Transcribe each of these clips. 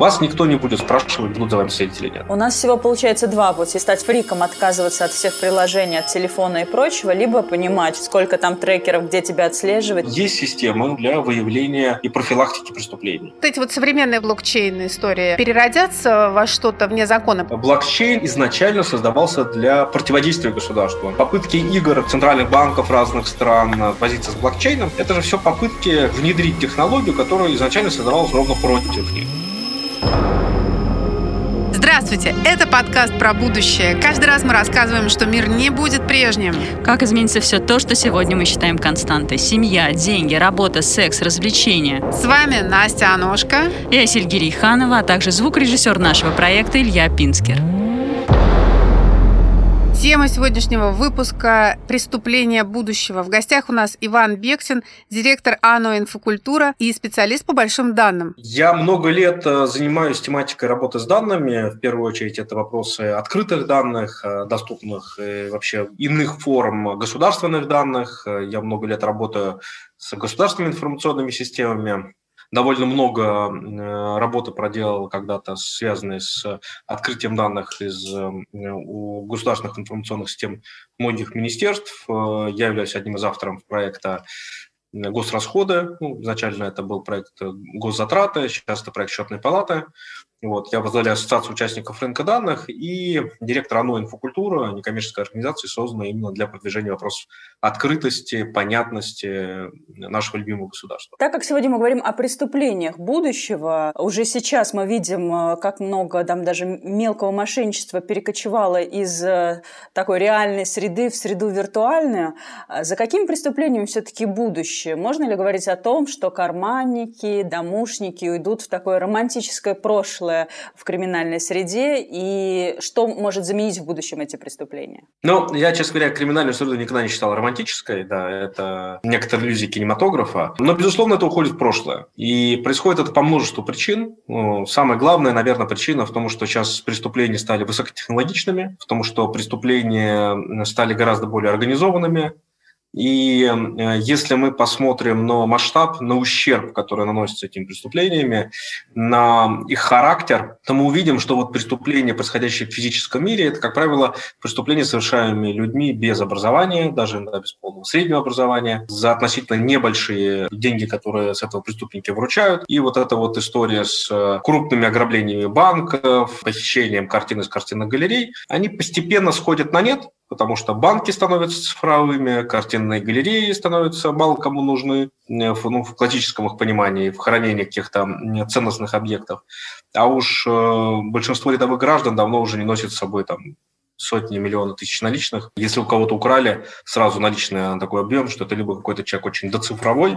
вас никто не будет спрашивать, будут за вами следить или нет. У нас всего получается два пути. Стать фриком, отказываться от всех приложений, от телефона и прочего, либо понимать, сколько там трекеров, где тебя отслеживать. Есть системы для выявления и профилактики преступлений. Вот эти вот современные блокчейн истории переродятся во что-то вне закона? Блокчейн изначально создавался для противодействия государству. Попытки игр центральных банков разных стран позиция с блокчейном, это же все попытки внедрить технологию, которая изначально создавалась ровно против них. Здравствуйте! Это подкаст про будущее. Каждый раз мы рассказываем, что мир не будет прежним. Как изменится все то, что сегодня мы считаем константой. Семья, деньги, работа, секс, развлечения. С вами Настя Аношка. Я Сильгирий Ханова, а также звукорежиссер нашего проекта Илья Пинскер. Тема сегодняшнего выпуска – преступления будущего. В гостях у нас Иван Бексин, директор АНО «Инфокультура» и специалист по большим данным. Я много лет э, занимаюсь тематикой работы с данными. В первую очередь это вопросы открытых данных, э, доступных и вообще иных форм государственных данных. Я много лет работаю с государственными информационными системами довольно много работы проделал когда-то, связанной с открытием данных из э, у государственных информационных систем многих министерств. Э, я являюсь одним из авторов проекта госрасходы. Ну, изначально это был проект госзатраты, сейчас это проект счетной палаты. Вот, я возглавляю Ассоциацию участников рынка данных и директор ОНО «Инфокультура», некоммерческой организации, созданной именно для продвижения вопросов открытости, понятности нашего любимого государства. Так как сегодня мы говорим о преступлениях будущего, уже сейчас мы видим, э, как много там даже мелкого мошенничества перекочевало из э, такой реальной среды в среду виртуальную. За каким преступлением все-таки будущее? Можно ли говорить о том, что карманники, домушники уйдут в такое романтическое прошлое, в криминальной среде и что может заменить в будущем эти преступления? Ну, я, честно говоря, криминальную среду никогда не считал романтической, да, это некоторые иллюзии кинематографа, но, безусловно, это уходит в прошлое. И происходит это по множеству причин. Ну, самая главная, наверное, причина в том, что сейчас преступления стали высокотехнологичными, в том, что преступления стали гораздо более организованными, и э, если мы посмотрим на масштаб, на ущерб, который наносится этими преступлениями, на их характер, то мы увидим, что вот преступления, происходящие в физическом мире, это, как правило, преступления, совершаемые людьми без образования, даже без полного среднего образования, за относительно небольшие деньги, которые с этого преступники вручают. И вот эта вот история с э, крупными ограблениями банков, похищением картин из картинных галерей, они постепенно сходят на нет, потому что банки становятся цифровыми, картинные галереи становятся мало кому нужны э, ну, в классическом их понимании, в хранении каких-то ценностных объектов. А уж э, большинство рядовых граждан давно уже не носит с собой там сотни миллионов тысяч наличных. Если у кого-то украли сразу наличные на такой объем, что это либо какой-то человек очень доцифровой,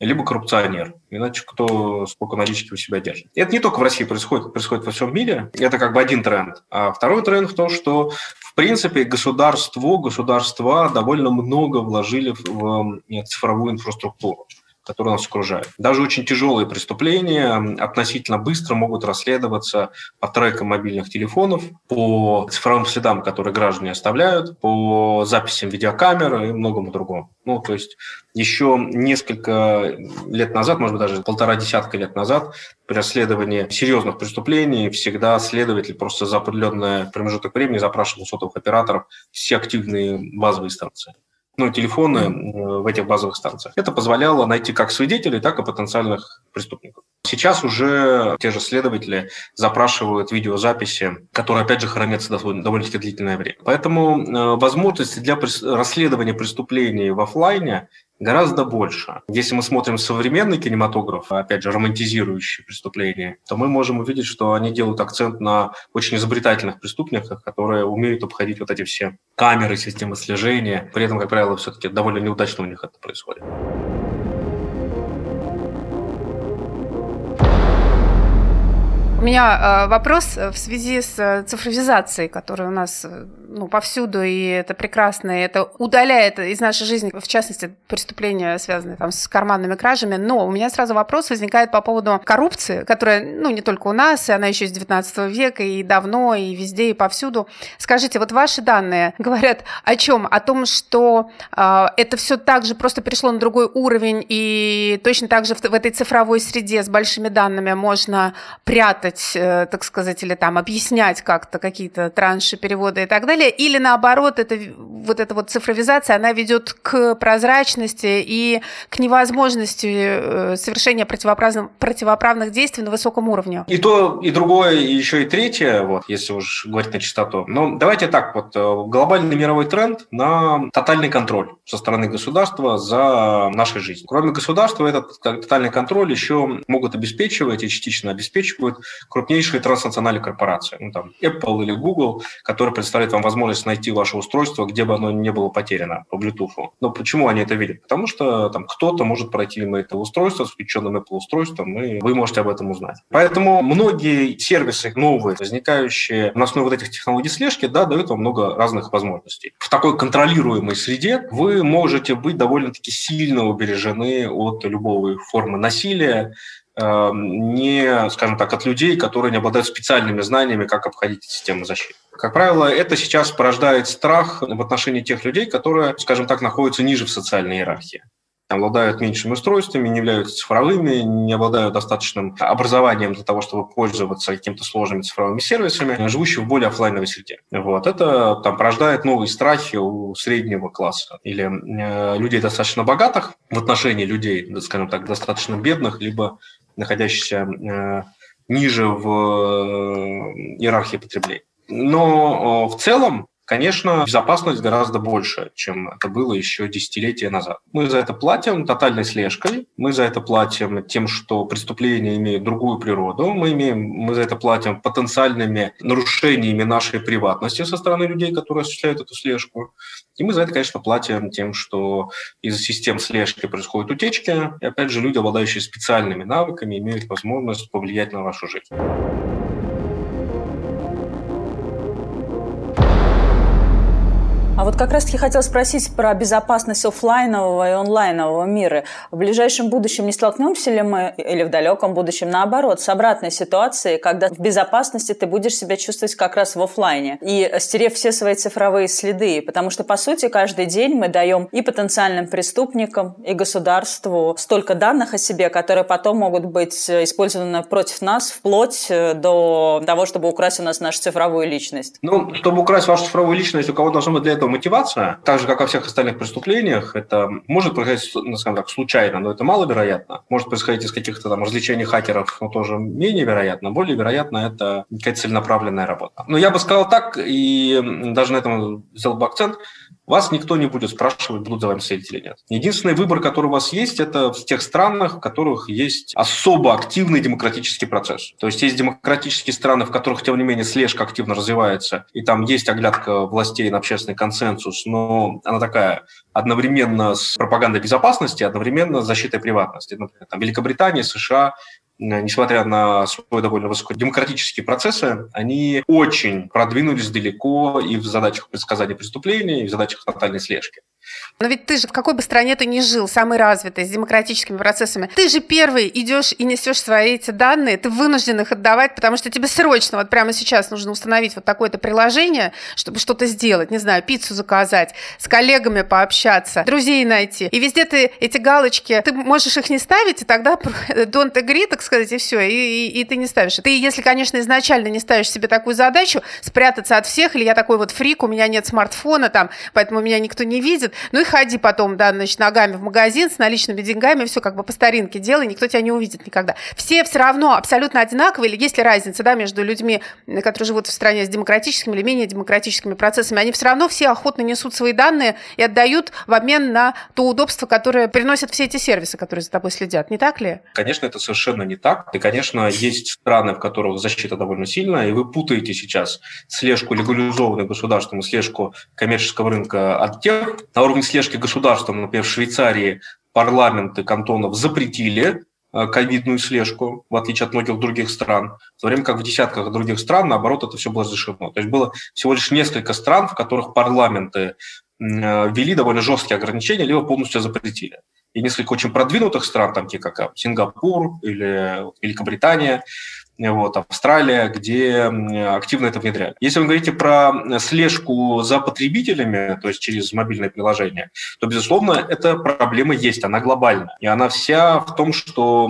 либо коррупционер. Иначе кто сколько налички у себя держит. Это не только в России происходит, происходит во всем мире. Это как бы один тренд. А второй тренд в том, что в принципе, государство, государства довольно много вложили в цифровую инфраструктуру которые нас окружают. Даже очень тяжелые преступления относительно быстро могут расследоваться по трекам мобильных телефонов, по цифровым следам, которые граждане оставляют, по записям видеокамеры и многому другому. Ну, то есть еще несколько лет назад, может быть, даже полтора десятка лет назад, при расследовании серьезных преступлений всегда следователь просто за определенный промежуток времени запрашивал сотовых операторов все активные базовые станции ну, телефоны э, в этих базовых станциях. Это позволяло найти как свидетелей, так и потенциальных преступников. Сейчас уже те же следователи запрашивают видеозаписи, которые, опять же, хранятся довольно-таки длительное время. Поэтому э, возможности для расследования преступлений в офлайне гораздо больше. Если мы смотрим современный кинематограф, опять же, романтизирующий преступления, то мы можем увидеть, что они делают акцент на очень изобретательных преступниках, которые умеют обходить вот эти все камеры, системы слежения. При этом, как правило, все-таки довольно неудачно у них это происходит. Меня э, вопрос в связи с э, цифровизацией, которая у нас э, ну, повсюду, и это прекрасно, и это удаляет из нашей жизни, в частности, преступления, связанные там, с карманными кражами. Но у меня сразу вопрос возникает по поводу коррупции, которая, ну, не только у нас, и она еще с 19 века, и давно, и везде, и повсюду. Скажите, вот ваши данные говорят о чем? О том, что э, это все так же просто перешло на другой уровень, и точно так же в, в этой цифровой среде с большими данными можно прятать делать, э, так сказать, или там объяснять как-то какие-то транши, переводы и так далее, или наоборот, это, вот эта вот цифровизация, она ведет к прозрачности и к невозможности э, совершения противоправных, противоправных действий на высоком уровне. И то, и другое, и еще и третье, вот, если уж говорить на чистоту. Но давайте так, вот э, глобальный мировой тренд на тотальный контроль со стороны государства за нашей жизнью. Кроме государства, этот тотальный контроль еще могут обеспечивать и частично обеспечивают крупнейшие транснациональные корпорации, ну, там, Apple или Google, которые предоставляют вам возможность найти ваше устройство, где бы оно ни было потеряно по Bluetooth. Но почему они это видят? Потому что там кто-то может пройти мимо этого устройства с включенным Apple устройством, и вы можете об этом узнать. Поэтому многие сервисы новые, возникающие на основе вот этих технологий слежки, да, дают вам много разных возможностей. В такой контролируемой среде вы можете быть довольно-таки сильно убережены от любой формы насилия, не, скажем так, от людей, которые не обладают специальными знаниями, как обходить систему защиты. Как правило, это сейчас порождает страх в отношении тех людей, которые, скажем так, находятся ниже в социальной иерархии обладают меньшими устройствами, не являются цифровыми, не обладают достаточным образованием для того, чтобы пользоваться какими-то сложными цифровыми сервисами, живущие в более офлайновой среде. Вот. Это там, порождает новые страхи у среднего класса или э, людей достаточно богатых в отношении людей, скажем так, достаточно бедных, либо находящихся э, ниже в э, иерархии потребления. Но в целом Конечно, безопасность гораздо больше, чем это было еще десятилетия назад. Мы за это платим тотальной слежкой, мы за это платим тем, что преступления имеют другую природу, мы, имеем, мы за это платим потенциальными нарушениями нашей приватности со стороны людей, которые осуществляют эту слежку. И мы за это, конечно, платим тем, что из систем слежки происходят утечки, и опять же люди, обладающие специальными навыками, имеют возможность повлиять на вашу жизнь. А вот как раз-таки хотел спросить про безопасность офлайнового и онлайнового мира. В ближайшем будущем не столкнемся ли мы, или в далеком будущем, наоборот, с обратной ситуацией, когда в безопасности ты будешь себя чувствовать как раз в офлайне и стерев все свои цифровые следы? Потому что, по сути, каждый день мы даем и потенциальным преступникам, и государству столько данных о себе, которые потом могут быть использованы против нас, вплоть э, до того, чтобы украсть у нас нашу цифровую личность. Ну, чтобы украсть вашу цифровую личность, у кого должно быть для этого мотивация, так же, как во всех остальных преступлениях, это может происходить, ну, скажем так, случайно, но это маловероятно. Может происходить из каких-то там развлечений хакеров, но тоже менее вероятно. Более вероятно, это какая-то целенаправленная работа. Но я бы сказал так, и даже на этом сделал бы акцент, вас никто не будет спрашивать, будут за вами следить или нет. Единственный выбор, который у вас есть, это в тех странах, в которых есть особо активный демократический процесс. То есть есть демократические страны, в которых, тем не менее, слежка активно развивается, и там есть оглядка властей на общественный консенсус, но она такая одновременно с пропагандой безопасности, одновременно с защитой приватности. Например, там Великобритания, США несмотря на свой довольно высокий демократические процессы, они очень продвинулись далеко и в задачах предсказания преступлений, и в задачах тотальной слежки. Но ведь ты же в какой бы стране ты ни жил, самый развитый, с демократическими процессами, ты же первый идешь и несешь свои эти данные, ты вынужден их отдавать, потому что тебе срочно, вот прямо сейчас нужно установить вот такое-то приложение, чтобы что-то сделать, не знаю, пиццу заказать, с коллегами пообщаться, друзей найти. И везде ты эти галочки, ты можешь их не ставить, и тогда don't agree, так сказать, и все, и, и, и ты не ставишь. Ты, если, конечно, изначально не ставишь себе такую задачу, спрятаться от всех, или я такой вот фрик, у меня нет смартфона там, поэтому меня никто не видит, ну и ходи потом, да, значит, ногами в магазин с наличными деньгами, все как бы по старинке делай, никто тебя не увидит никогда. Все все равно абсолютно одинаковые, или есть ли разница, да, между людьми, которые живут в стране с демократическими или менее демократическими процессами, они все равно все охотно несут свои данные и отдают в обмен на то удобство, которое приносят все эти сервисы, которые за тобой следят, не так ли? Конечно, это совершенно не так. И, конечно, есть страны, в которых защита довольно сильная, и вы путаете сейчас слежку легализованную государством и слежку коммерческого рынка от тех, уровне слежки государством, например, в Швейцарии парламенты кантонов запретили э, ковидную слежку, в отличие от многих других стран, в то время как в десятках других стран, наоборот, это все было разрешено. То есть было всего лишь несколько стран, в которых парламенты э, ввели довольно жесткие ограничения, либо полностью запретили. И несколько очень продвинутых стран, там, такие как Сингапур или Великобритания, вот, Австралия, где активно это внедряют. Если вы говорите про слежку за потребителями, то есть через мобильное приложение, то, безусловно, эта проблема есть, она глобальная. И она вся в том, что,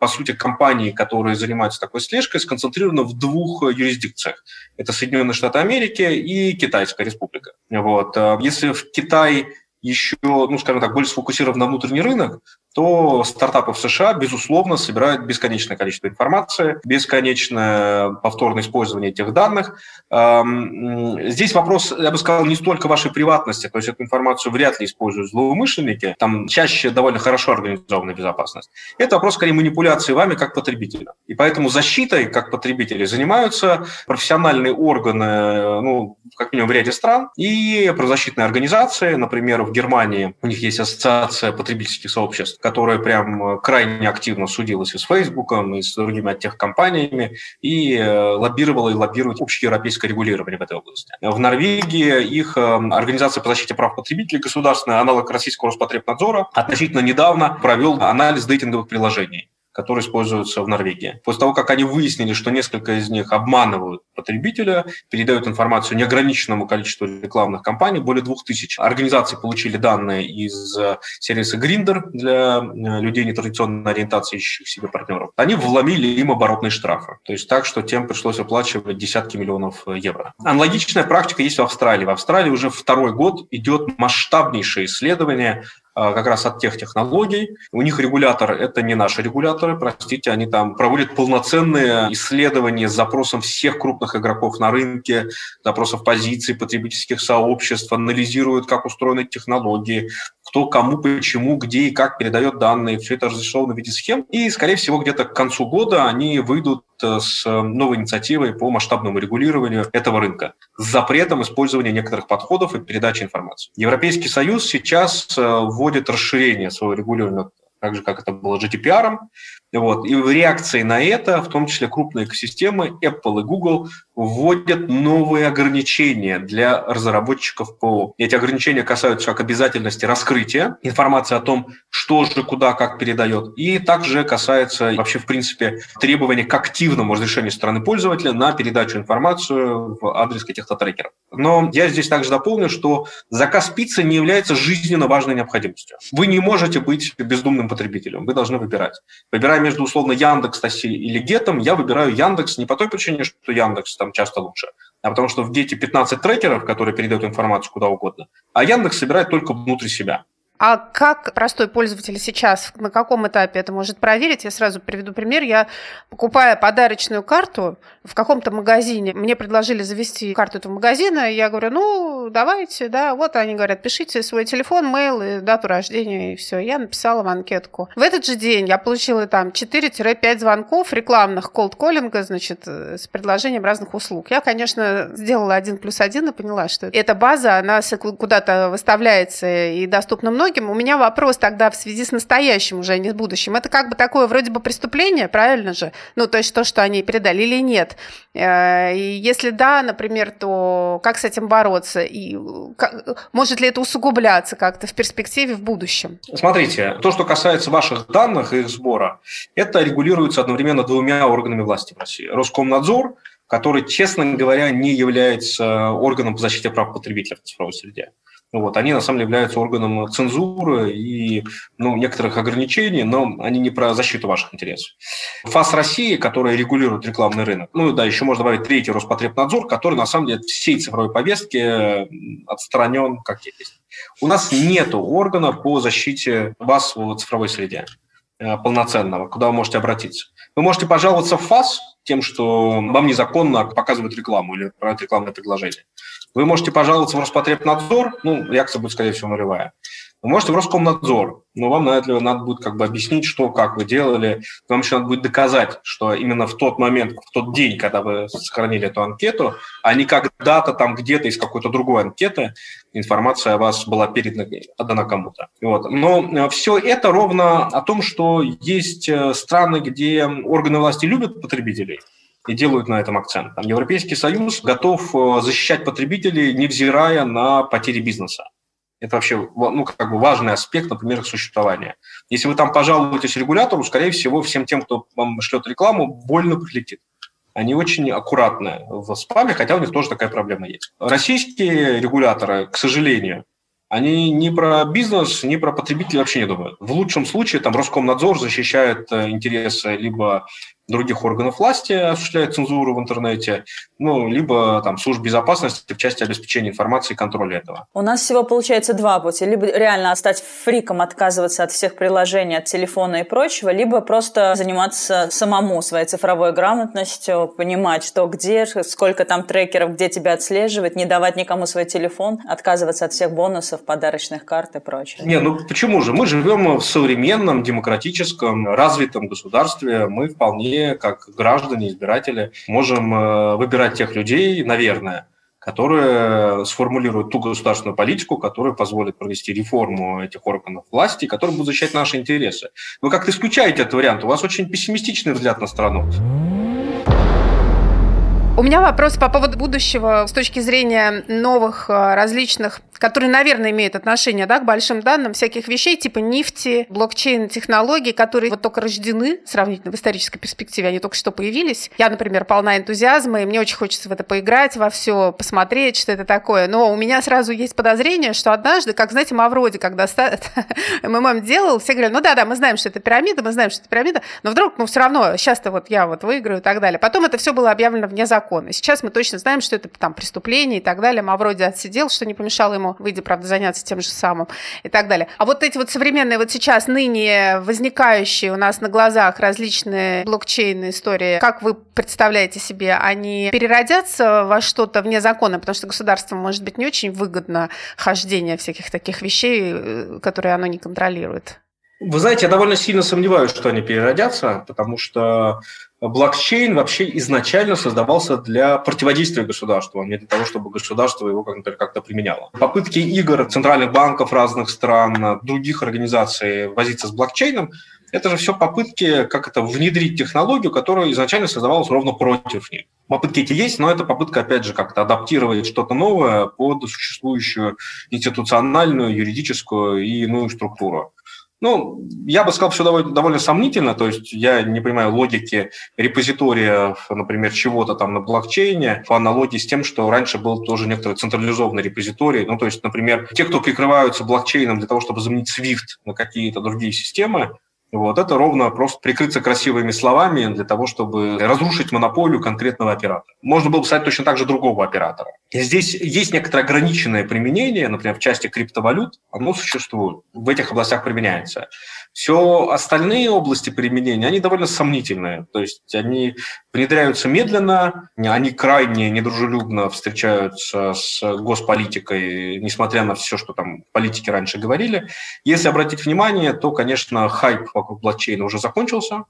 по сути, компании, которые занимаются такой слежкой, сконцентрированы в двух юрисдикциях. Это Соединенные Штаты Америки и Китайская Республика. Вот. А если в Китае еще, ну, скажем так, более сфокусирован на внутренний рынок, то стартапы в США, безусловно, собирают бесконечное количество информации, бесконечное повторное использование этих данных. Здесь вопрос, я бы сказал, не столько вашей приватности, то есть эту информацию вряд ли используют злоумышленники, там чаще довольно хорошо организованная безопасность. Это вопрос, скорее, манипуляции вами как потребителя. И поэтому защитой как потребители занимаются профессиональные органы, ну, как минимум в ряде стран, и правозащитные организации, например, в Германии у них есть ассоциация потребительских сообществ, которая прям э, крайне активно судилась и с Фейсбуком, и с другими компаниями, и э, лоббировала и лоббирует общеевропейское регулирование в этой области. В Норвегии их э, Организация по защите прав потребителей, государственный аналог российского Роспотребнадзора, относительно недавно провел анализ дейтинговых приложений которые используются в Норвегии. После того, как они выяснили, что несколько из них обманывают потребителя, передают информацию неограниченному количеству рекламных кампаний, более двух тысяч организаций получили данные из э, сервиса Grinder для э, людей нетрадиционной ориентации, ищущих себе партнеров. Они вломили им оборотные штрафы. То есть так, что тем пришлось оплачивать десятки миллионов э, евро. Аналогичная практика есть в Австралии. В Австралии уже второй год идет масштабнейшее исследование как раз от тех технологий. У них регулятор – это не наши регуляторы, простите, они там проводят полноценные исследования с запросом всех крупных игроков на рынке, запросов позиций потребительских сообществ, анализируют, как устроены технологии, кто кому, почему, где и как передает данные. Все это разрешено в виде схем. И, скорее всего, где-то к концу года они выйдут с новой инициативой по масштабному регулированию этого рынка с запретом использования некоторых подходов и передачи информации. Европейский Союз сейчас э, вводит расширение своего регулирования так же, как это было GDPR. Вот. И в реакции на это, в том числе крупные экосистемы, Apple и Google вводят новые ограничения для разработчиков ПО. Эти ограничения касаются как обязательности раскрытия информации о том, что же куда как передает, и также касается вообще, в принципе, требований к активному разрешению стороны пользователя на передачу информации в адрес каких-то трекеров. Но я здесь также дополню, что заказ пиццы не является жизненно важной необходимостью. Вы не можете быть бездумным потребителем, вы должны выбирать. Выбирая между условно Яндекс Таси или Гетом, я выбираю Яндекс не по той причине, что Яндекс там часто лучше, а потому что в Гете 15 трекеров, которые передают информацию куда угодно, а Яндекс собирает только внутри себя. А как простой пользователь сейчас, на каком этапе это может проверить? Я сразу приведу пример. Я, покупая подарочную карту в каком-то магазине, мне предложили завести карту этого магазина, я говорю, ну, давайте, да, вот они говорят, пишите свой телефон, мейл и дату рождения, и все. Я написала в анкетку. В этот же день я получила там 4-5 звонков рекламных колд-коллинга, значит, э, с предложением разных услуг. Я, конечно, сделала один плюс один и поняла, что эта база, она куда-то выставляется и доступна многим, многим. У меня вопрос тогда в связи с настоящим уже, а не с будущим. Это как бы такое вроде бы преступление, правильно же? Ну, то есть то, что они передали или нет. Э, и если да, например, то как с этим бороться? И как, может ли это усугубляться как-то в перспективе в будущем? Смотрите, то, что касается ваших данных и их сбора, это регулируется одновременно двумя органами власти в России. Роскомнадзор, который, честно говоря, не является органом по защите прав потребителя в цифровой среде. Вот, они на самом деле являются органом цензуры и ну, некоторых ограничений, но они не про защиту ваших интересов. ФАС России, который регулирует рекламный рынок, ну да, еще можно добавить третий Роспотребнадзор, который на самом деле всей цифровой повестки отстранен как есть. У нас нет органа по защите вас в цифровой среде э, полноценного, куда вы можете обратиться. Вы можете пожаловаться в ФАС тем, что вам незаконно показывают рекламу или рекламное предложение. Вы можете пожаловаться в Роспотребнадзор, ну, реакция будет, скорее всего, нулевая. Вы можете в Роскомнадзор, но вам на это надо будет как бы объяснить, что, как вы делали. Вам еще надо будет доказать, что именно в тот момент, в тот день, когда вы сохранили эту анкету, а не когда-то там где-то из какой-то другой анкеты информация о вас была передана, кому-то. Вот. Но э, все это ровно о том, что есть э, страны, где органы власти любят потребителей, и делают на этом акцент. Там Европейский Союз готов э, защищать потребителей, невзирая на потери бизнеса. Это вообще ну, как бы важный аспект, например, их существования. Если вы там пожалуетесь регулятору, скорее всего, всем тем, кто вам шлет рекламу, больно прилетит. Они очень аккуратны в спаме, хотя у них тоже такая проблема есть. Российские регуляторы, к сожалению, они ни про бизнес, ни про потребителей вообще не думают. В лучшем случае там Роскомнадзор защищает э, интересы либо других органов власти осуществляет цензуру в интернете, ну, либо там служб безопасности в части обеспечения информации и контроля этого. У нас всего получается два пути. Либо реально стать фриком, отказываться от всех приложений, от телефона и прочего, либо просто заниматься самому своей цифровой грамотностью, понимать, что где, сколько там трекеров, где тебя отслеживать, не давать никому свой телефон, отказываться от всех бонусов, подарочных карт и прочего. Не, ну почему же? Мы живем в современном, демократическом, развитом государстве. Мы вполне как граждане, избиратели, можем э, выбирать тех людей, наверное, которые сформулируют ту государственную политику, которая позволит провести реформу этих органов власти, которые будут защищать наши интересы. Вы как-то исключаете этот вариант, у вас очень пессимистичный взгляд на страну. У меня вопрос по поводу будущего с точки зрения новых э, различных которые, наверное, имеют отношение да, к большим данным, всяких вещей типа нефти, блокчейн-технологий, которые вот только рождены сравнительно в исторической перспективе, они только что появились. Я, например, полна энтузиазма, и мне очень хочется в это поиграть, во все посмотреть, что это такое. Но у меня сразу есть подозрение, что однажды, как, знаете, Мавроди, когда МММ делал, все говорили, ну да-да, мы знаем, что это пирамида, мы знаем, что это пирамида, но вдруг, ну все равно, сейчас-то вот я вот выиграю и так далее. Потом это все было объявлено вне закона. Сейчас мы точно знаем, что это там преступление и так далее. Мавроди отсидел, что не помешало ему ему, выйдя, правда, заняться тем же самым и так далее. А вот эти вот современные, вот сейчас ныне возникающие у нас на глазах различные блокчейны истории, как вы представляете себе, они переродятся во что-то вне закона, потому что государству может быть не очень выгодно хождение всяких таких вещей, э, которые оно не контролирует? Вы знаете, я довольно сильно сомневаюсь, что они переродятся, потому что блокчейн вообще изначально создавался для противодействия государству, а не для того, чтобы государство его, например, как-то применяло. Попытки игр центральных банков разных стран, других организаций возиться с блокчейном это же все попытки как это внедрить технологию, которая изначально создавалась ровно против них. Попытки эти есть, но это попытка, опять же, как-то адаптировать что-то новое под существующую институциональную, юридическую и иную структуру. Ну, я бы сказал, все довольно, довольно сомнительно, то есть я не понимаю логики репозитория, например, чего-то там на блокчейне, по аналогии с тем, что раньше был тоже некоторый централизованный репозиторий, ну, то есть, например, те, кто прикрываются блокчейном для того, чтобы заменить SWIFT на какие-то другие системы, вот это ровно просто прикрыться красивыми словами для того, чтобы разрушить монополию конкретного оператора. Можно было бы сказать точно так же другого оператора. И здесь есть некоторое ограниченное применение, например, в части криптовалют, оно существует, в этих областях применяется. Все остальные области применения, они довольно сомнительные. То есть они внедряются медленно, они крайне недружелюбно встречаются с госполитикой, несмотря на все, что там политики раньше говорили. Если обратить внимание, то, конечно, хайп вокруг блокчейна уже закончился,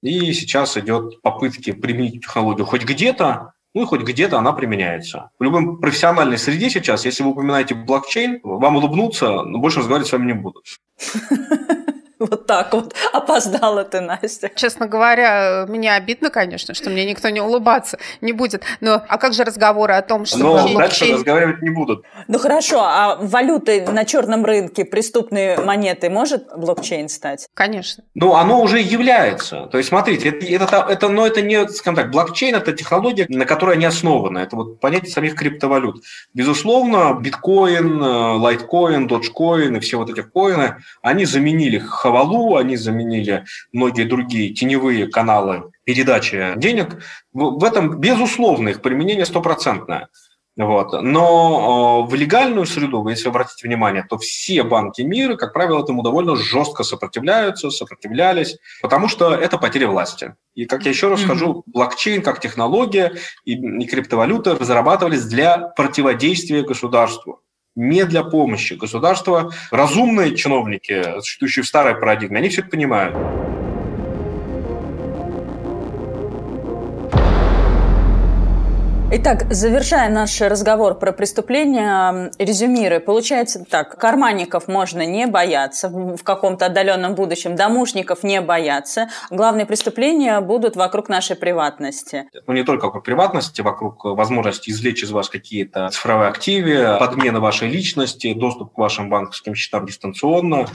и сейчас идет попытки применить технологию хоть где-то, ну и хоть где-то она применяется. В любой профессиональной среде сейчас, если вы упоминаете блокчейн, вам улыбнуться, но больше разговаривать с вами не будут. Вот так вот. Опоздала ты, Настя. Честно говоря, мне обидно, конечно, что мне никто не улыбаться не будет. Но а как же разговоры о том, что Но блокчейн... дальше разговаривать не будут. Ну хорошо, а валюты на черном рынке, преступные монеты может блокчейн стать? Конечно. Ну, оно уже является. То есть, смотрите, это, это, это, но это не, скажем так, блокчейн – это технология, на которой они основаны. Это вот понятие самих криптовалют. Безусловно, биткоин, лайткоин, доджкоин и все вот эти коины, они заменили Хавалу, они заменили многие другие теневые каналы передачи денег. В этом, безусловно, их применение стопроцентное. Вот. Но э, в легальную среду, если обратите внимание, то все банки мира, как правило, этому довольно жестко сопротивляются, сопротивлялись, потому что это потеря власти. И, как я еще раз скажу, блокчейн как технология и, и криптовалюта разрабатывались для противодействия государству. Не для помощи. Государство, разумные чиновники, существующие в старой парадигме, они все это понимают. Итак, завершая наш разговор про преступления, резюмируя, получается так, карманников можно не бояться в каком-то отдаленном будущем, домушников не бояться, главные преступления будут вокруг нашей приватности. Ну, не только вокруг приватности, вокруг возможности извлечь из вас какие-то цифровые активы, подмена вашей личности, доступ к вашим банковским счетам дистанционно,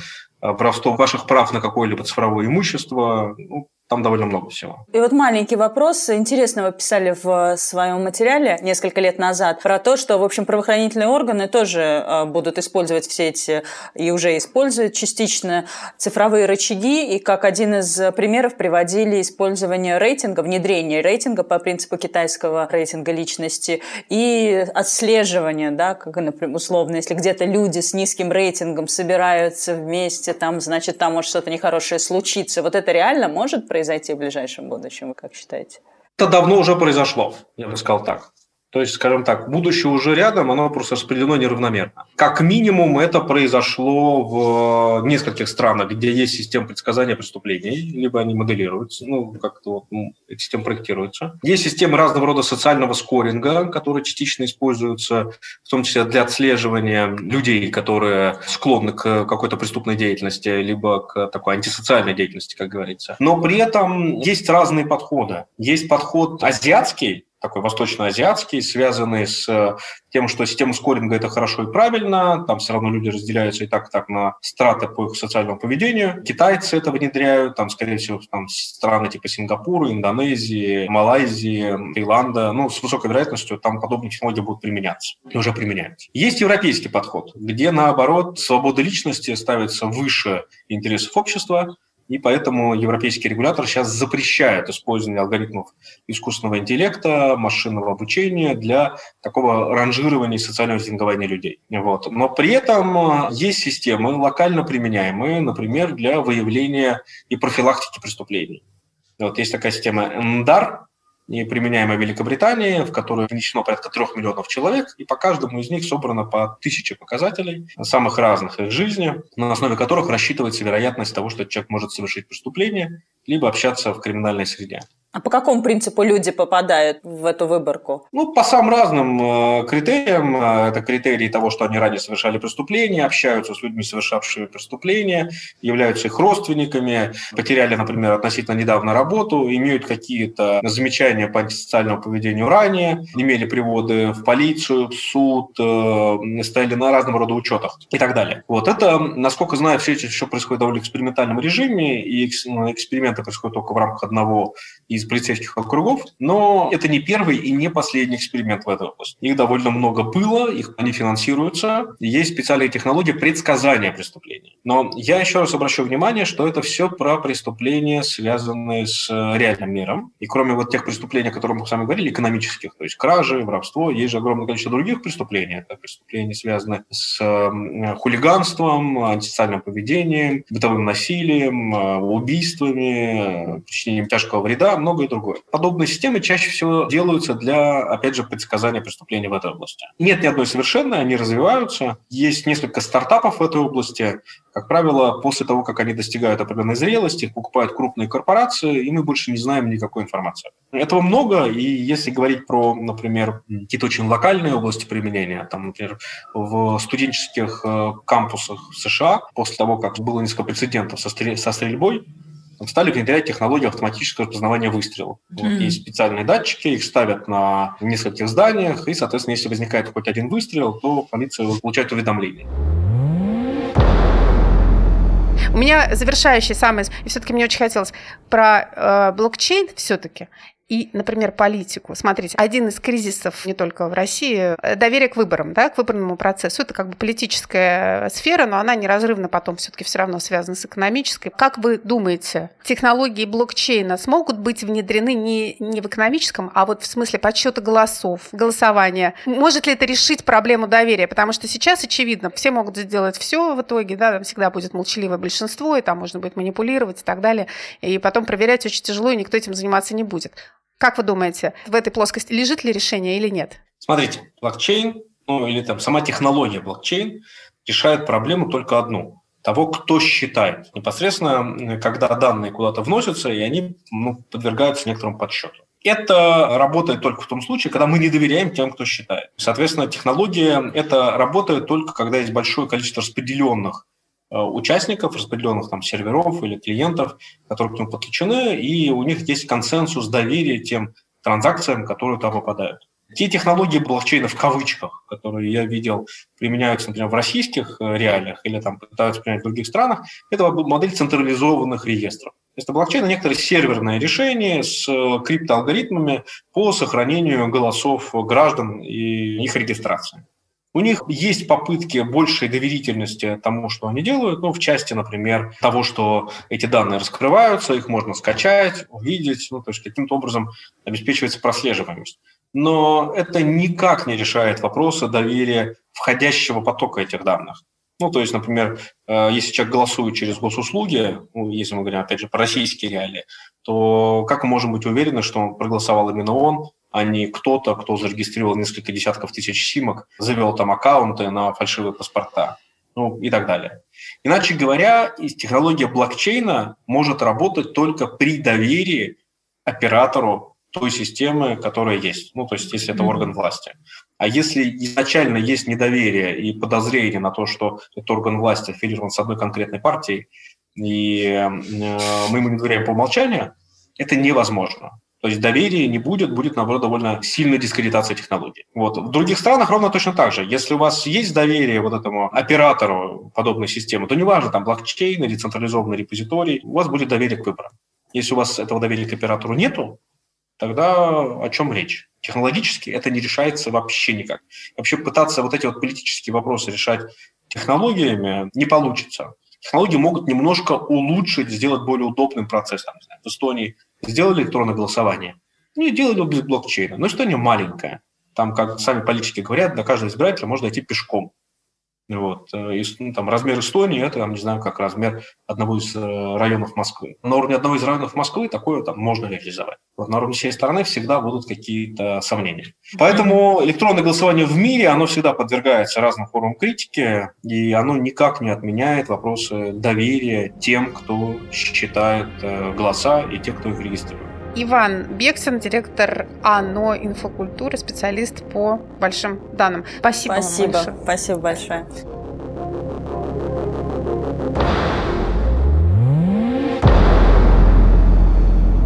воровство ваших прав на какое-либо цифровое имущество, ну, там довольно много всего. И вот маленький вопрос. Интересно вы писали в своем материале несколько лет назад про то, что, в общем, правоохранительные органы тоже э, будут использовать все эти, и уже используют частично цифровые рычаги, и как один из примеров приводили использование рейтинга, внедрение рейтинга по принципу китайского рейтинга личности и отслеживание, да, как, например, условно, если где-то люди с низким рейтингом собираются вместе, там, значит, там может что-то нехорошее случиться. Вот это реально может произойти в ближайшем будущем, вы как считаете? Это давно уже произошло, я бы сказал так. То есть, скажем так, будущее уже рядом, оно просто распределено неравномерно. Как минимум это произошло в нескольких странах, где есть система предсказания преступлений, либо они моделируются, ну, как-то вот ну, эти системы проектируются. Есть системы разного рода социального скоринга, которые частично используются, в том числе для отслеживания людей, которые склонны к какой-то преступной деятельности, либо к такой антисоциальной деятельности, как говорится. Но при этом есть разные подходы. Есть подход азиатский, такой восточноазиатский, связанный с э, тем, что система скоринга – это хорошо и правильно, там все равно люди разделяются и так и так на страты по их социальному поведению. Китайцы это внедряют, там, скорее всего, там страны типа Сингапура, Индонезии, Малайзии, Таиланда, ну, с высокой вероятностью там подобные технологии будут применяться и уже применяются. Есть европейский подход, где, наоборот, свобода личности ставится выше интересов общества, и поэтому европейский регулятор сейчас запрещает использование алгоритмов искусственного интеллекта, машинного обучения для такого ранжирования и социального рейтингования людей. Вот. Но при этом э, есть системы, локально применяемые, например, для выявления и профилактики преступлений. Вот есть такая система НДАР, и применяемая в Великобритании, в которой внесено порядка трех миллионов человек, и по каждому из них собрано по тысяче показателей самых разных их жизни, на основе которых рассчитывается вероятность того, что человек может совершить преступление, либо общаться в криминальной среде. А по какому принципу люди попадают в эту выборку? Ну, по самым разным э, критериям. Э, это критерии того, что они ранее совершали преступления, общаются с людьми, совершавшими преступления, являются их родственниками, потеряли, например, относительно недавно работу, имеют какие-то замечания по антисоциальному поведению ранее, имели приводы в полицию, в суд, э, стояли на разного рода учетах и так далее. Вот это, насколько знаю, все это еще происходит в довольно экспериментальном режиме, и эксперименты происходят только в рамках одного из полицейских округов, но это не первый и не последний эксперимент в этой области. Их довольно много было, их они финансируются, есть специальные технологии предсказания преступлений. Но я еще раз обращу внимание, что это все про преступления, связанные с э, реальным миром. И кроме вот тех преступлений, о которых мы с вами говорили, экономических, то есть кражи, воровство, есть же огромное количество других преступлений. Это преступления, связанные с хулиганством, антисоциальным поведением, бытовым насилием, э, убийствами, причинением тяжкого вреда, много многое другое. Подобные системы чаще всего делаются для, опять же, предсказания преступлений в этой области. Нет ни одной совершенной, они развиваются. Есть несколько стартапов в этой области. Как правило, после того, как они достигают определенной зрелости, покупают крупные корпорации, и мы больше не знаем никакой информации. Этого много, и если говорить про, например, какие-то очень локальные области применения, там, например, в студенческих э, кампусах США, после того, как было несколько прецедентов со, стрельбой, стали внедрять технологию автоматического распознавания выстрелов. Вот mm-hmm. Есть специальные датчики, их ставят на нескольких зданиях, и, соответственно, если возникает хоть один выстрел, то полиция получает уведомление. У меня завершающий самый, и все-таки мне очень хотелось про э, блокчейн все-таки и, например, политику. Смотрите, один из кризисов не только в России, э, доверие к выборам, да, к выборному процессу, это как бы политическая сфера, но она неразрывно потом все-таки все равно связана с экономической. Как вы думаете, технологии блокчейна смогут быть внедрены не, не в экономическом, а вот в смысле подсчета голосов, голосования? Может ли это решить проблему доверия? Потому что сейчас, очевидно, все могут сделать все в итоге, да, там всегда будет молчаливое большинство, и там можно будет манипулировать и так далее, и потом проверять очень тяжело, и никто этим заниматься не будет. Как вы думаете, в этой плоскости лежит ли решение или нет? Смотрите, блокчейн ну или там сама технология блокчейн решает проблему только одну того, кто считает. Непосредственно, когда данные куда-то вносятся, и они ну, подвергаются некоторому подсчету. Это работает только в том случае, когда мы не доверяем тем, кто считает. Соответственно, технология это работает только, когда есть большое количество распределенных участников, распределенных там серверов или клиентов, которые к нему подключены, и у них есть консенсус доверия тем транзакциям, которые туда попадают. Те технологии блокчейна в кавычках, которые я видел, применяются, например, в российских э, реалиях или там пытаются применять в других странах, это модель централизованных реестров. То есть блокчейн – некоторое серверное решение с э, криптоалгоритмами по сохранению голосов граждан и их регистрации. У них есть попытки большей доверительности тому, что они делают, ну, в части, например, того, что эти данные раскрываются, их можно скачать, увидеть, ну, то есть каким-то образом обеспечивается прослеживаемость но это никак не решает вопросы доверия входящего потока этих данных. Ну, то есть, например, э, если человек голосует через госуслуги, ну, если мы говорим, опять же, про российские реалии, то как мы можем быть уверены, что проголосовал именно он, а не кто-то, кто зарегистрировал несколько десятков тысяч симок, завел там аккаунты на фальшивые паспорта, ну и так далее. Иначе говоря, технология блокчейна может работать только при доверии оператору той системы, которая есть. Ну, то есть, если это орган власти. А если изначально есть недоверие и подозрение на то, что этот орган власти аффилирован с одной конкретной партией, и э, мы ему не доверяем по умолчанию, это невозможно. То есть доверия не будет, будет, наоборот, довольно сильная дискредитация технологий. Вот. В других странах ровно точно так же. Если у вас есть доверие вот этому оператору подобной системы, то неважно, там блокчейн или централизованный репозиторий, у вас будет доверие к выборам. Если у вас этого доверия к оператору нету, тогда о чем речь? Технологически это не решается вообще никак. Вообще пытаться вот эти вот политические вопросы решать технологиями не получится. Технологии могут немножко улучшить, сделать более удобным процесс. В Эстонии сделали электронное голосование, не делали без блокчейна. Но Эстония маленькая. Там, как сами политики говорят, до каждого избирателя можно идти пешком. Вот. Э, и, ну, там, размер Эстонии – это, там, не знаю, как размер одного из э, районов Москвы. На уровне одного из районов Москвы такое там можно реализовать. Вот на уровне всей страны всегда будут какие-то сомнения. Поэтому электронное голосование в мире, оно всегда подвергается разным формам критики, и оно никак не отменяет вопросы доверия тем, кто считает э, голоса и тех, кто их регистрирует. Иван Бексин, директор АНО инфокультуры, специалист по большим данным. Спасибо, Спасибо. вам большое. Спасибо большое.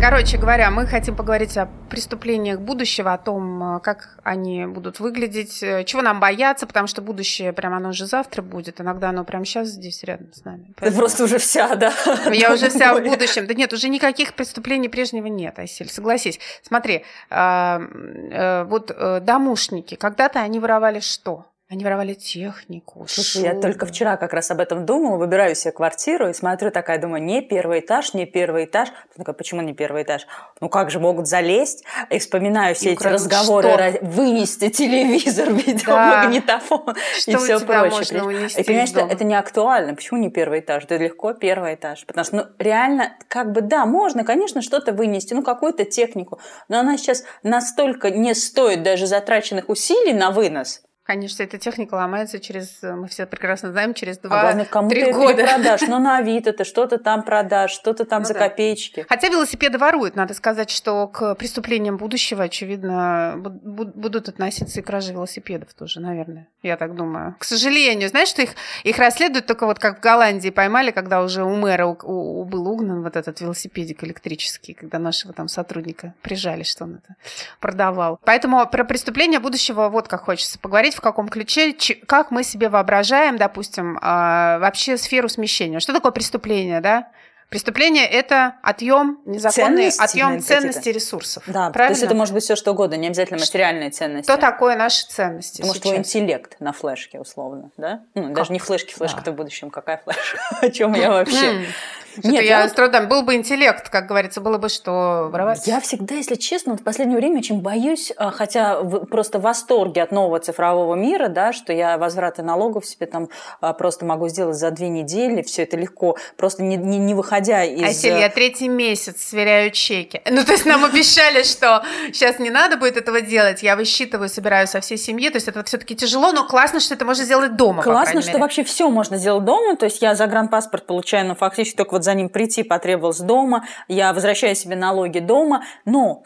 Короче говоря, мы хотим поговорить о преступлениях будущего, о том, э, как они будут выглядеть, э, чего нам бояться, потому что будущее прямо оно уже завтра будет, иногда оно прямо сейчас здесь рядом с нами. Поэтому... Ты просто уже вся, да? Я уже вся в будущем. Да нет, уже никаких преступлений прежнего нет, Айсель, согласись. Смотри, э, вот домушники, когда-то они воровали что? Они воровали технику. Слушай, я только вчера как раз об этом думала, выбираю себе квартиру и смотрю такая, думаю, не первый этаж, не первый этаж. Такая, почему не первый этаж? Ну как же могут залезть? И вспоминаю все и эти разговоры, что? вынести телевизор, видеомагнитофон да. и все прочее. И понимаешь, что это не актуально. Почему не первый этаж? Да легко первый этаж. Потому что, ну, реально, как бы, да, можно, конечно, что-то вынести, ну, какую-то технику, но она сейчас настолько не стоит даже затраченных усилий на вынос, Конечно, эта техника ломается через, мы все прекрасно знаем, через два, а главное, кому ты года. продашь, ну на Авито ты что-то там продашь, что-то там ну, за да. копеечки. Хотя велосипеды воруют, надо сказать, что к преступлениям будущего, очевидно, будут относиться и кражи велосипедов тоже, наверное, я так думаю. К сожалению, знаешь, что их, их расследуют только вот как в Голландии поймали, когда уже у мэра у, у, был угнан вот этот велосипедик электрический, когда нашего там сотрудника прижали, что он это продавал. Поэтому про преступления будущего вот как хочется поговорить в каком ключе, как мы себе воображаем, допустим, а, вообще сферу смещения. Что такое преступление, да? Преступление – это отъем, незаконный ценности, отъем ценностей ресурсов. Да, правильно? то есть это может быть все что угодно, не обязательно материальные ценности. Что такое наши ценности Может, твой интеллект на флешке, условно, да? Ну, даже не флешки, флешка-то да. в будущем. Какая флешка? О чем я вообще? Нет, я, я с трудом. Был бы интеллект, как говорится, было бы что воровать. Я всегда, если честно, в последнее время очень боюсь, а, хотя просто в восторге от нового цифрового мира, да, что я возвраты налогов себе там а, просто могу сделать за две недели, все это легко, просто не, не, не выходя из... Асель, я третий месяц сверяю чеки. Ну, то есть нам обещали, что сейчас не надо будет этого делать, я высчитываю, собираю со всей семьи, то есть это все-таки тяжело, но классно, что это можно сделать дома, Классно, что вообще все можно сделать дома, то есть я загранпаспорт получаю, ну, фактически только вот за ним прийти потребовалось дома, я возвращаю себе налоги дома, но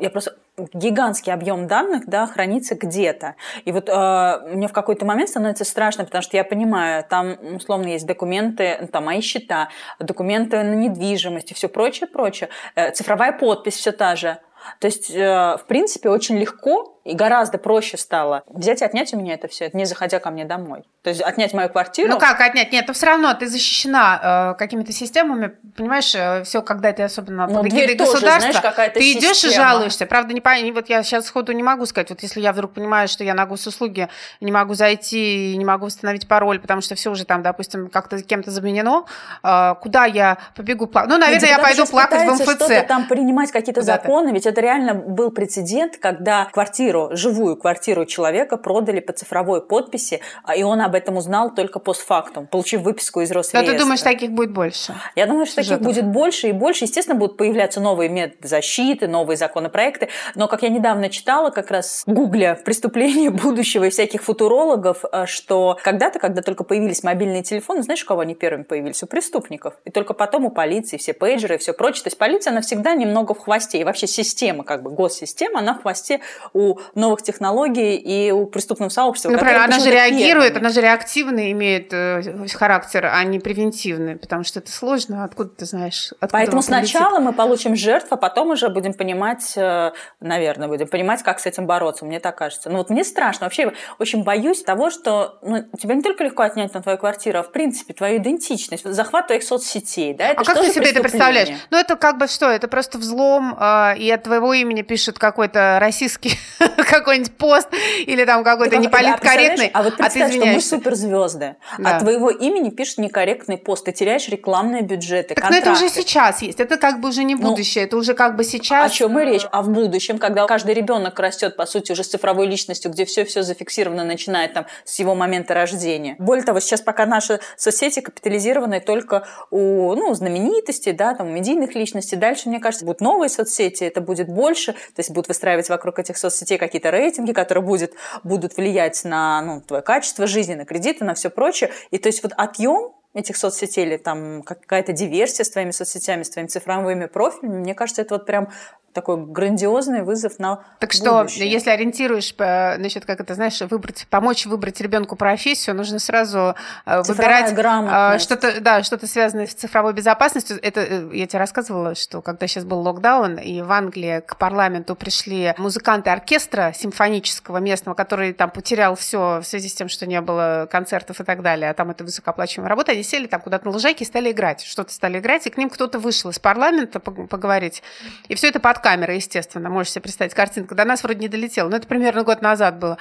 я просто гигантский объем данных да, хранится где-то. И вот э, мне в какой-то момент становится страшно, потому что я понимаю, там условно есть документы, там мои счета, документы на недвижимость и все прочее, прочее. Э, цифровая подпись все та же. То есть, э, в принципе, очень легко и гораздо проще стало взять и отнять у меня это все, не заходя ко мне домой. То есть отнять мою квартиру. Ну как отнять? Нет, то все равно ты защищена э, какими-то системами, понимаешь, э, все, когда ты особенно ну, под эгидой государства, знаешь, ты идешь и жалуешься. Правда, не по... вот я сейчас сходу не могу сказать, вот если я вдруг понимаю, что я на госуслуги не могу зайти, не могу восстановить пароль, потому что все уже там, допустим, как-то кем-то заменено, э, куда я побегу плакать? Ну, наверное, я пойду плакать в МФЦ. что-то там принимать какие-то законы, ведь это реально был прецедент, когда квартира квартиру, живую квартиру человека продали по цифровой подписи, а, и он об этом узнал только постфактум, получив выписку из Росреестра. Но ты думаешь, таких будет больше? Я думаю, что таких будет больше и больше. Естественно, будут появляться новые методы защиты, новые законопроекты. Но, как я недавно читала, как раз гугля преступления будущего и всяких футурологов, э, что когда-то, когда только появились мобильные телефоны, знаешь, у кого они первыми появились? У преступников. И только потом у полиции, все пейджеры и все прочее. То есть полиция, она всегда немного в хвосте. И вообще система, как бы госсистема, она в хвосте у новых технологий и у преступного сообщества. Ну, правильно, она же реагирует, первыми. она же реактивно имеет э, характер, а не превентивный, потому что это сложно, откуда ты знаешь? Откуда Поэтому сначала мы получим жертв, а потом уже будем понимать, э, наверное, будем понимать, как с этим бороться, мне так кажется. Ну вот мне страшно, вообще очень боюсь того, что ну, тебя не только легко отнять на твою квартиру, а в принципе твою идентичность, захват твоих соцсетей. Да? Это а как ты себе это представляешь? Ну это как бы что, это просто взлом, э, и от твоего имени пишет какой-то российский какой-нибудь пост или там какой-то неполиткорректный, а, вот представь, а ты что мы суперзвезды, да. от твоего имени пишут некорректный пост, ты теряешь рекламные бюджеты, Так, но это уже сейчас есть, это как бы уже не ну, будущее, ну, это уже как бы сейчас. О чем и речь? А в будущем, когда каждый ребенок растет, по сути, уже с цифровой личностью, где все-все зафиксировано, начиная там с его момента рождения. Более того, сейчас пока наши соцсети капитализированы только у ну, знаменитостей, да, там, медийных личностей. Дальше, мне кажется, будут новые соцсети, это будет больше, то есть будут выстраивать вокруг этих соцсетей какие-то рейтинги, которые будет, будут влиять на ну, твое качество жизни, на кредиты, на все прочее. И то есть вот отъем этих соцсетей или там какая-то диверсия с твоими соцсетями, с твоими цифровыми профилями, мне кажется, это вот прям такой грандиозный вызов на Так что, если ориентируешь, значит, как это, знаешь, выбрать, помочь выбрать ребенку профессию, нужно сразу э, Цифровая выбирать э, что-то, да, что-то связанное с цифровой безопасностью. Это э, я тебе рассказывала, что когда сейчас был локдаун, и в Англии к парламенту пришли музыканты оркестра симфонического местного, который там потерял все в связи с тем, что не было концертов и так далее, а там это высокооплачиваемая работа, они сели там куда-то на лужайке и стали играть, что-то стали играть, и к ним кто-то вышел из парламента поговорить, и все это под камеры, естественно, можешь себе представить картинку. До нас вроде не долетело, но это примерно год назад было.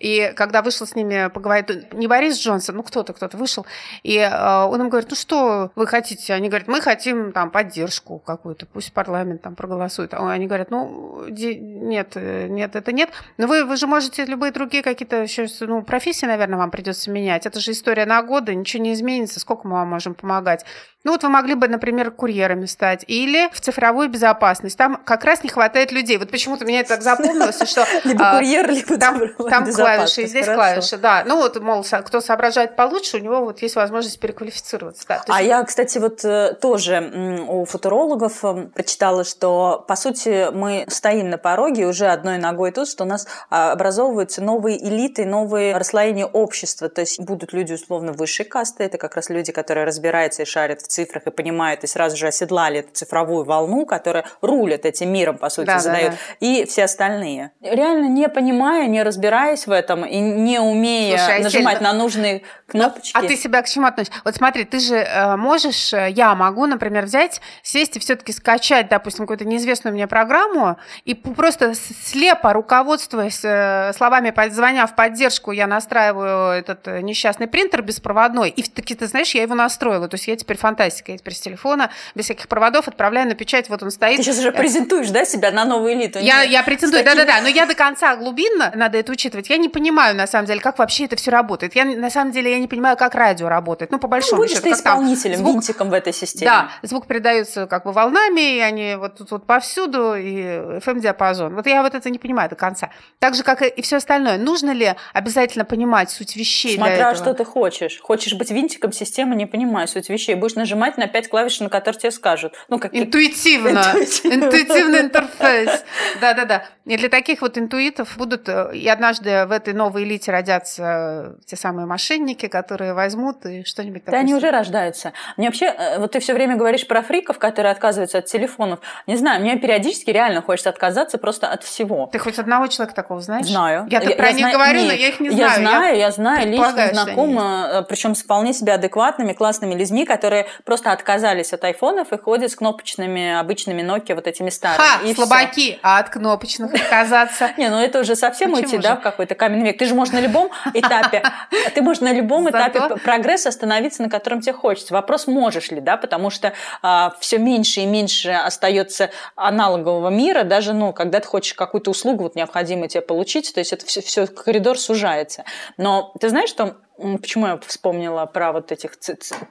И когда вышел с ними поговорить, не Борис Джонсон, ну кто-то, кто-то вышел, и э, он им говорит, ну что вы хотите? Они говорят, мы хотим там поддержку какую-то, пусть парламент там проголосует. А они говорят, ну нет, нет, это нет. Но вы, вы же можете любые другие какие-то еще, ну, профессии, наверное, вам придется менять. Это же история на годы, ничего не изменится, сколько мы вам можем помогать. Ну вот вы могли бы, например, курьерами стать или в цифровую безопасность. Там как раз не хватает людей. Вот почему-то меня это так запомнилось, что... Либо а, курьер, либо там, там клавиши, и здесь клавиши, да. Ну вот, мол, кто соображает получше, у него вот есть возможность переквалифицироваться. Да. А я, кстати, вот э, тоже у футурологов э, прочитала, что, по сути, мы стоим на пороге уже одной ногой тут, что у нас а, образовываются новые элиты, новые расслоения общества. То есть будут люди, условно, высшей касты, это как раз люди, которые разбираются и шарят в цифрах и понимают, и сразу же оседлали эту цифровую волну, которая рулит этим миром, по сути, да, задает, да, да. и все остальные. Реально не понимая, не разбираясь в этом и не умея Слушай, нажимать на нужные кнопочки. А ты себя к чему относишь? Вот смотри, ты же э, можешь, э, я могу, например, взять, сесть и все-таки скачать, допустим, какую-то неизвестную мне программу и просто слепо руководствуясь э, словами, звоня в поддержку, я настраиваю этот э, несчастный принтер беспроводной, и таки, ты знаешь, я его настроила. То есть я теперь фантастика, я теперь с телефона, без всяких проводов отправляю на печать, вот он стоит. Ты сейчас уже презентуешь, да, себя на новую элиту? Я, я претендую, да-да-да, но я до конца глубинно, надо это учитывать. Я не понимаю, на самом деле, как вообще это все работает. Я, на самом деле, я не понимаю, как радио работает. Ну, по большому ну, счету. ты исполнителем, звук... винтиком в этой системе. Да, звук передается как бы волнами, и они вот тут вот повсюду, и FM-диапазон. Вот я вот это не понимаю до конца. Так же, как и все остальное. Нужно ли обязательно понимать суть вещей Смотря что ты хочешь. Хочешь быть винтиком системы, не понимаю суть вещей. Будешь нажимать на пять клавиш, на которые тебе скажут. Ну, как... Интуитивно. Интуитивный интерфейс. Да-да-да. И для таких вот интуитов будут... Э, и однажды в этой новой элите родятся те самые мошенники, которые возьмут и что-нибудь такое. Да, они уже рождаются. Мне вообще... Э, вот ты все время говоришь про фриков, которые отказываются от телефонов. Не знаю, мне периодически реально хочется отказаться просто от всего. Ты хоть одного человека такого знаешь? Знаю. Я, я про я них знаю, говорю, нет, но я их не знаю. Я знаю, я, я знаю, лично знакома, э, причем с вполне себе адекватными, классными людьми, которые просто отказались от айфонов и ходят с кнопочными обычными Nokia вот этими старыми. Ха, и слабаки, все. а от кнопочных отказаться? Не, ну это уже совсем уйти, да, в какой-то каменный век. Ты же можешь на любом этапе, ты можешь на любом этапе прогресса остановиться, на котором тебе хочется. Вопрос, можешь ли, да, потому что а, все меньше и меньше остается аналогового мира, даже, ну, когда ты хочешь какую-то услугу вот необходимо тебе получить, то есть это все, все коридор сужается. Но ты знаешь, что почему я вспомнила про вот этих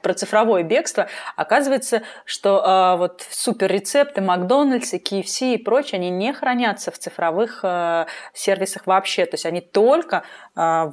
про цифровое бегство, оказывается, что э, вот супер рецепты Макдональдс и KFC и прочее, они не хранятся в цифровых э, сервисах вообще, то есть они только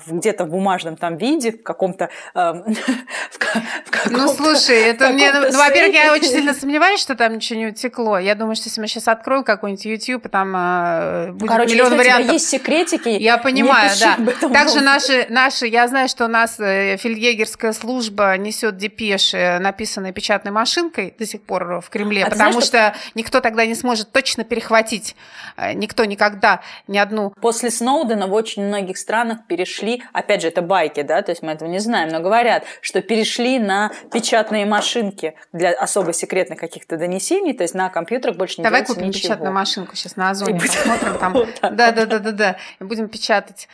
где-то в бумажном там виде, в каком-то... Э, в ну, слушай, это мне... Ну, во-первых, я очень сильно сомневаюсь, что там ничего не утекло. Я думаю, что если мы сейчас откроем какой-нибудь YouTube, и там э, будет Короче, миллион вариантов. есть секретики, Я понимаю, да. Также наши, наши, я знаю, что у нас э, фельдъегерская служба несет депеши, написанные печатной машинкой до сих пор в Кремле, а потому что никто тогда не сможет точно перехватить, э, никто никогда ни одну. После Сноудена в очень многих странах перешли, опять же, это байки, да, то есть мы этого не знаем, но говорят, что перешли на печатные машинки для особо секретных каких-то донесений, то есть на компьютерах больше не Давай купим ничего. печатную машинку сейчас на Озоне, посмотрим там. Да-да-да-да-да. Будем печатать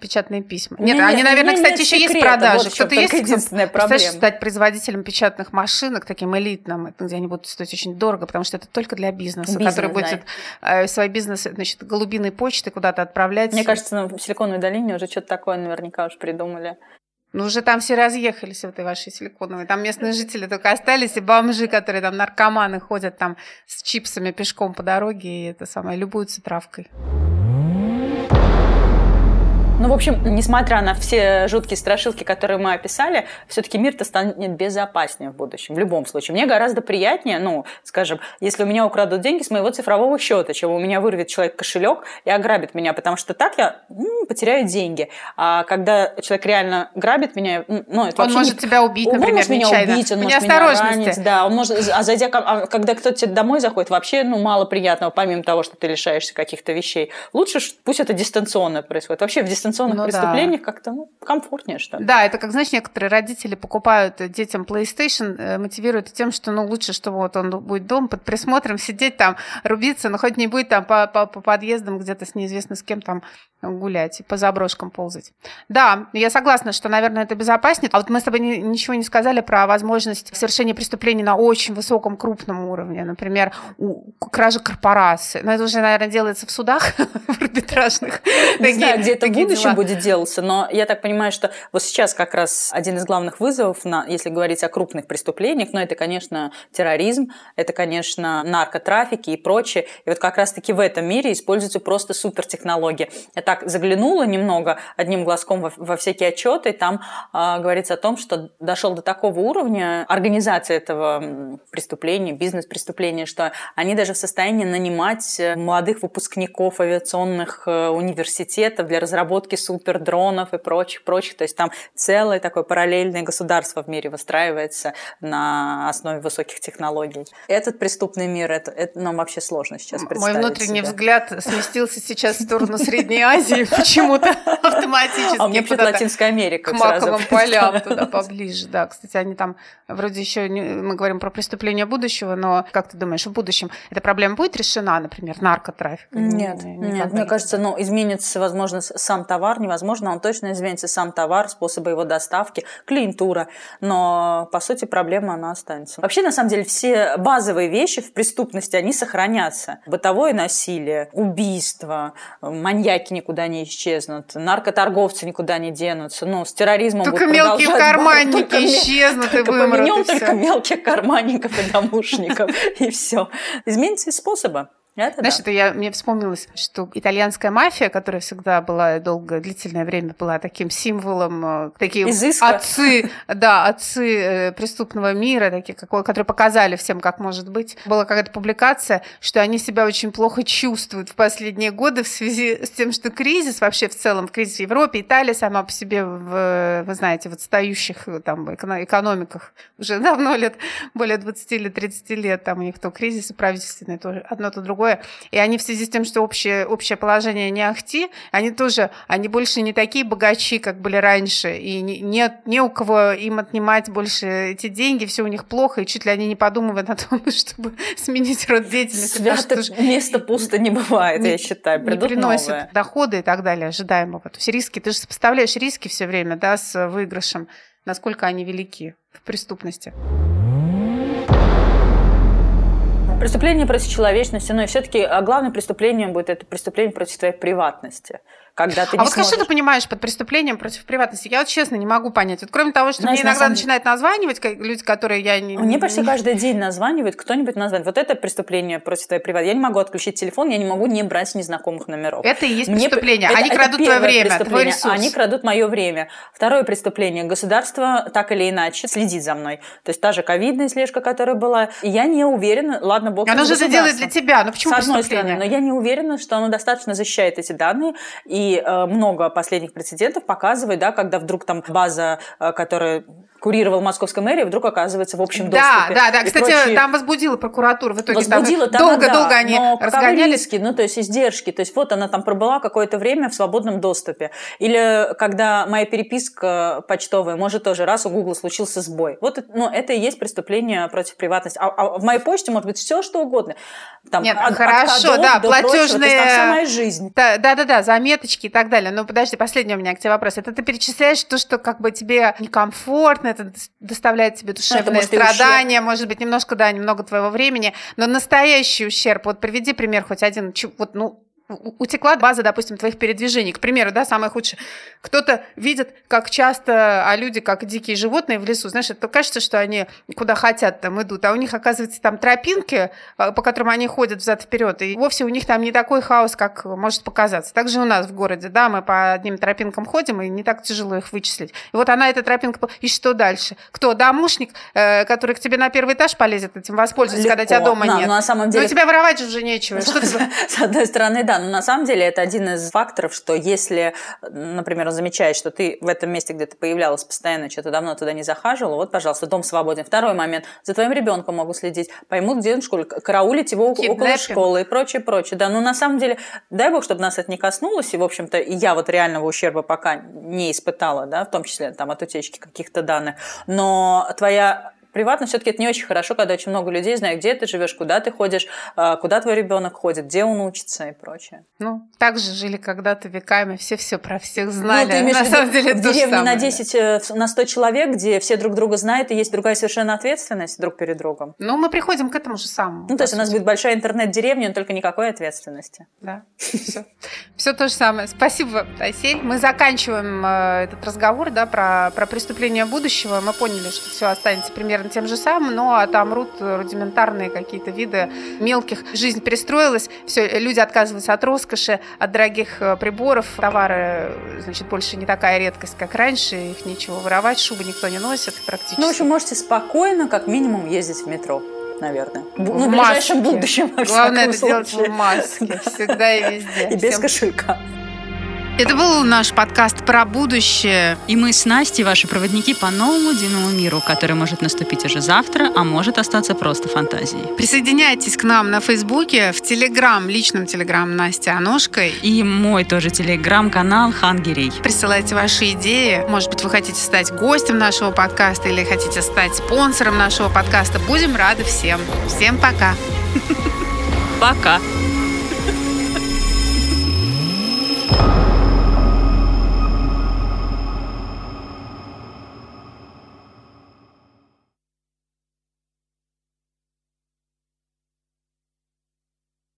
печатные письма. Нет, не, они, наверное, не, кстати, еще есть в продаже. Вот Кто-то есть, единственная кто, проблема. стать производителем печатных машинок, таким элитным, где они будут стоить очень дорого, потому что это только для бизнеса, Бизнес, который будет да. Э, свой бизнес, значит, голубиной почты куда-то отправлять. Мне кажется, ну, в Силиконовой долине уже что-то такое наверняка уж придумали. Ну, уже там все разъехались в этой вашей силиконовой. Там местные жители только остались, и бомжи, которые там наркоманы ходят там с чипсами пешком по дороге, и это самое, любуются травкой. Ну, в общем, несмотря на все жуткие страшилки, которые мы описали, все-таки мир-то станет безопаснее в будущем, в любом случае. Мне гораздо приятнее, ну, скажем, если у меня украдут деньги с моего цифрового счета, чем у меня вырвет человек кошелек и ограбит меня, потому что так я м, потеряю деньги. А когда человек реально грабит меня, ну, это Он может не... тебя убить, например, Он может меня нечаянно. убить, он может меня ранить. Да, он может, а зайдя, а когда кто-то тебе домой заходит, вообще, ну, мало приятного, помимо того, что ты лишаешься каких-то вещей. Лучше пусть это дистанционно происходит. Вообще в дистанционном дистанционных ну, преступлениях да. как-то ну, комфортнее, что ли. Да, это как, знаешь, некоторые родители покупают детям PlayStation, э, мотивируют тем, что ну лучше, что вот он будет дом под присмотром сидеть там, рубиться, но хоть не будет там по, по, по подъездам где-то с неизвестно с кем там гулять и по заброшкам ползать. Да, я согласна, что, наверное, это безопаснее. А вот мы с тобой ничего не сказали про возможность совершения преступлений на очень высоком, крупном уровне. Например, у кражи корпорации. Но это уже, наверное, делается в судах, в арбитражных. Не знаю, где это в будущем будет делаться, но я так понимаю, что вот сейчас как раз один из главных вызовов, на, если говорить о крупных преступлениях, но это, конечно, терроризм, это, конечно, наркотрафики и прочее. И вот как раз-таки в этом мире используются просто супертехнологии. Это так заглянула немного одним глазком во, во всякие отчеты, и там э, говорится о том, что дошел до такого уровня организации этого преступления, бизнес-преступления, что они даже в состоянии нанимать э, молодых выпускников авиационных э, университетов для разработки разработки супердронов и прочих, прочих. То есть там целое такое параллельное государство в мире выстраивается на основе высоких технологий. Этот преступный мир, это, это нам вообще сложно сейчас представить Мой внутренний себе. взгляд сместился сейчас в сторону Средней Азии почему-то автоматически. А меня почему-то Латинская Америка К маковым полям туда поближе, да. Кстати, они там вроде еще, мы говорим про преступления будущего, но как ты думаешь, в будущем эта проблема будет решена, например, наркотрафик? Нет, нет, мне кажется, ну, изменится, возможно, сам товар, невозможно, он точно изменится сам товар, способы его доставки, клиентура, но, по сути, проблема, она останется. Вообще, на самом деле, все базовые вещи в преступности, они сохранятся. Бытовое насилие, убийство, маньяки никуда не исчезнут, наркоторговцы никуда не денутся, ну, с терроризмом Только мелкие карманники только исчезнут только и вымрут. Поменем и только мелких карманников и домушников, и все. Изменится и способы. Это Знаешь, да. это я, мне вспомнилось, что итальянская мафия, которая всегда была долго, длительное время была таким символом, э, такие Изыска. отцы, да, отцы э, преступного мира, такие, которые показали всем, как может быть. Была какая-то публикация, что они себя очень плохо чувствуют в последние годы в связи с тем, что кризис вообще в целом, кризис в Европе, Италия сама по себе, в, вы знаете, в отстающих э, там эко- экономиках уже давно лет, более 20 или 30 лет, там у них то кризис правительственный, тоже одно, то другое. И они в связи с тем, что общее, общее положение не ахти, они тоже, они больше не такие богачи, как были раньше, и не, не, не у кого им отнимать больше эти деньги, все у них плохо, и чуть ли они не подумывают о том, чтобы сменить род деятельности. потому Свято что место пусто не бывает, не- я считаю. не приносит новые. доходы и так далее ожидаемого. То есть риски, ты же сопоставляешь риски все время, да, с выигрышем, насколько они велики в преступности. Преступление против человечности, но все-таки главное преступление будет это преступление против твоей приватности. Когда ты а не вот скажи, что сможешь- ты понимаешь под преступлением против приватности? Я вот честно не могу понять. Вот кроме того, что Знаешь, мне на иногда самом начинают названивать люди, которые я не... Мне почти каждый день названивает, кто-нибудь названивает. Вот это преступление против твоей приватности. Я не могу отключить телефон, я не могу не брать незнакомых номеров. Это и есть Мне- преступление. это- Они это крадут твое время, твой ресурс. Они крадут мое время. Второе преступление. Государство так или иначе следит за мной. То есть та же ковидная слежка, которая была. И я не уверена, ладно, бог Оно же это делает для тебя. Ну почему С одной стороны, но я не уверена, что оно достаточно защищает эти данные, и э, много последних прецедентов показывает, да, когда вдруг там база, э, которая курировала московская мэрия, вдруг оказывается в общем Да, доступе. да, да. И Кстати, прочие- там возбудила прокуратура. В итоге Возбудила там долго-долго да, они но разгонялись. риски, ну, то есть издержки. То есть вот она там пробыла какое-то время в свободном доступе. Или когда моя переписка почтовая, может тоже раз у Гугла случился сбой. Вот ну, это и есть преступление против приватности. А, а в моей почте может быть все, что угодно. Там, Нет, от- от хорошо, кодов да, до прочего. Там платежные- моя жизнь. Да, да, да, да, заметочки и так далее. Но подожди, последний у меня к тебе вопрос. Это ты перечисляешь то, что как бы тебе некомфортно, это дос- доставляет тебе душевные может, страдания, может быть, немножко, да, немного твоего времени, но настоящий ущерб, вот приведи пример хоть один, вот, ну, утекла база, допустим, твоих передвижений. К примеру, да, самое худшее. Кто-то видит, как часто, а люди, как дикие животные в лесу, знаешь, это кажется, что они куда хотят там идут, а у них, оказывается, там тропинки, а, по которым они ходят взад вперед, и вовсе у них там не такой хаос, как может показаться. Также у нас в городе, да, мы по одним тропинкам ходим, и не так тяжело их вычислить. И вот она, эта тропинка, и что дальше? Кто? Домушник, э, который к тебе на первый этаж полезет, этим воспользуется, когда Легко. тебя дома Да, нет. но на самом Но деле у тебя воровать же уже нечего. С одной стороны, да, но на самом деле это один из факторов, что если, например, он замечает, что ты в этом месте, где ты появлялась постоянно, что-то давно туда не захаживала, вот, пожалуйста, дом свободен. Второй момент, за твоим ребенком могут следить, поймут, где он в школе, караулить его около Киднеппинг. школы и прочее, прочее. Да, ну на самом деле, дай бог, чтобы нас это не коснулось, и, в общем-то, и я вот реального ущерба пока не испытала, да, в том числе там от утечки каких-то данных, но твоя Приватно все-таки это не очень хорошо, когда очень много людей знают, где ты живешь, куда ты ходишь, а, куда твой ребенок ходит, где он учится и прочее. Ну, так же жили когда-то веками, все все про всех знали. Ну, ты имеешь на самом деле в деревне на самое. 10, э, на 100 человек, где все друг друга знают, и есть другая совершенно ответственность друг перед другом. Ну, мы приходим к этому же самому. Ну, то есть у нас будет большая интернет-деревня, но только никакой ответственности. Да, все. Все то же самое. Спасибо, Тасель. Мы заканчиваем э, этот разговор да, про, про преступления будущего. Мы поняли, что все останется примерно тем же самым, но отомрут рудиментарные какие-то виды мелких. Жизнь перестроилась, все, люди отказываются от роскоши, от дорогих э, приборов. Товары, значит, больше не такая редкость, как раньше. Их нечего воровать, шубы никто не носит практически. Ну, в общем, можете спокойно, как минимум, ездить в метро, наверное. Бу- В ну, в ближайшем маске. будущем, Главное это делать случае. в маске, всегда и везде. И без Всем кошелька. Это был наш подкаст про будущее. И мы с Настей ваши проводники по новому дивному миру, который может наступить уже завтра, а может остаться просто фантазией. Присоединяйтесь к нам на Фейсбуке, в Телеграм, личном Телеграм Настя Аношкой. И мой тоже Телеграм-канал Хангерей. Присылайте ваши идеи. Может быть, вы хотите стать гостем нашего подкаста или хотите стать спонсором нашего подкаста. Будем рады всем. Всем пока. Пока.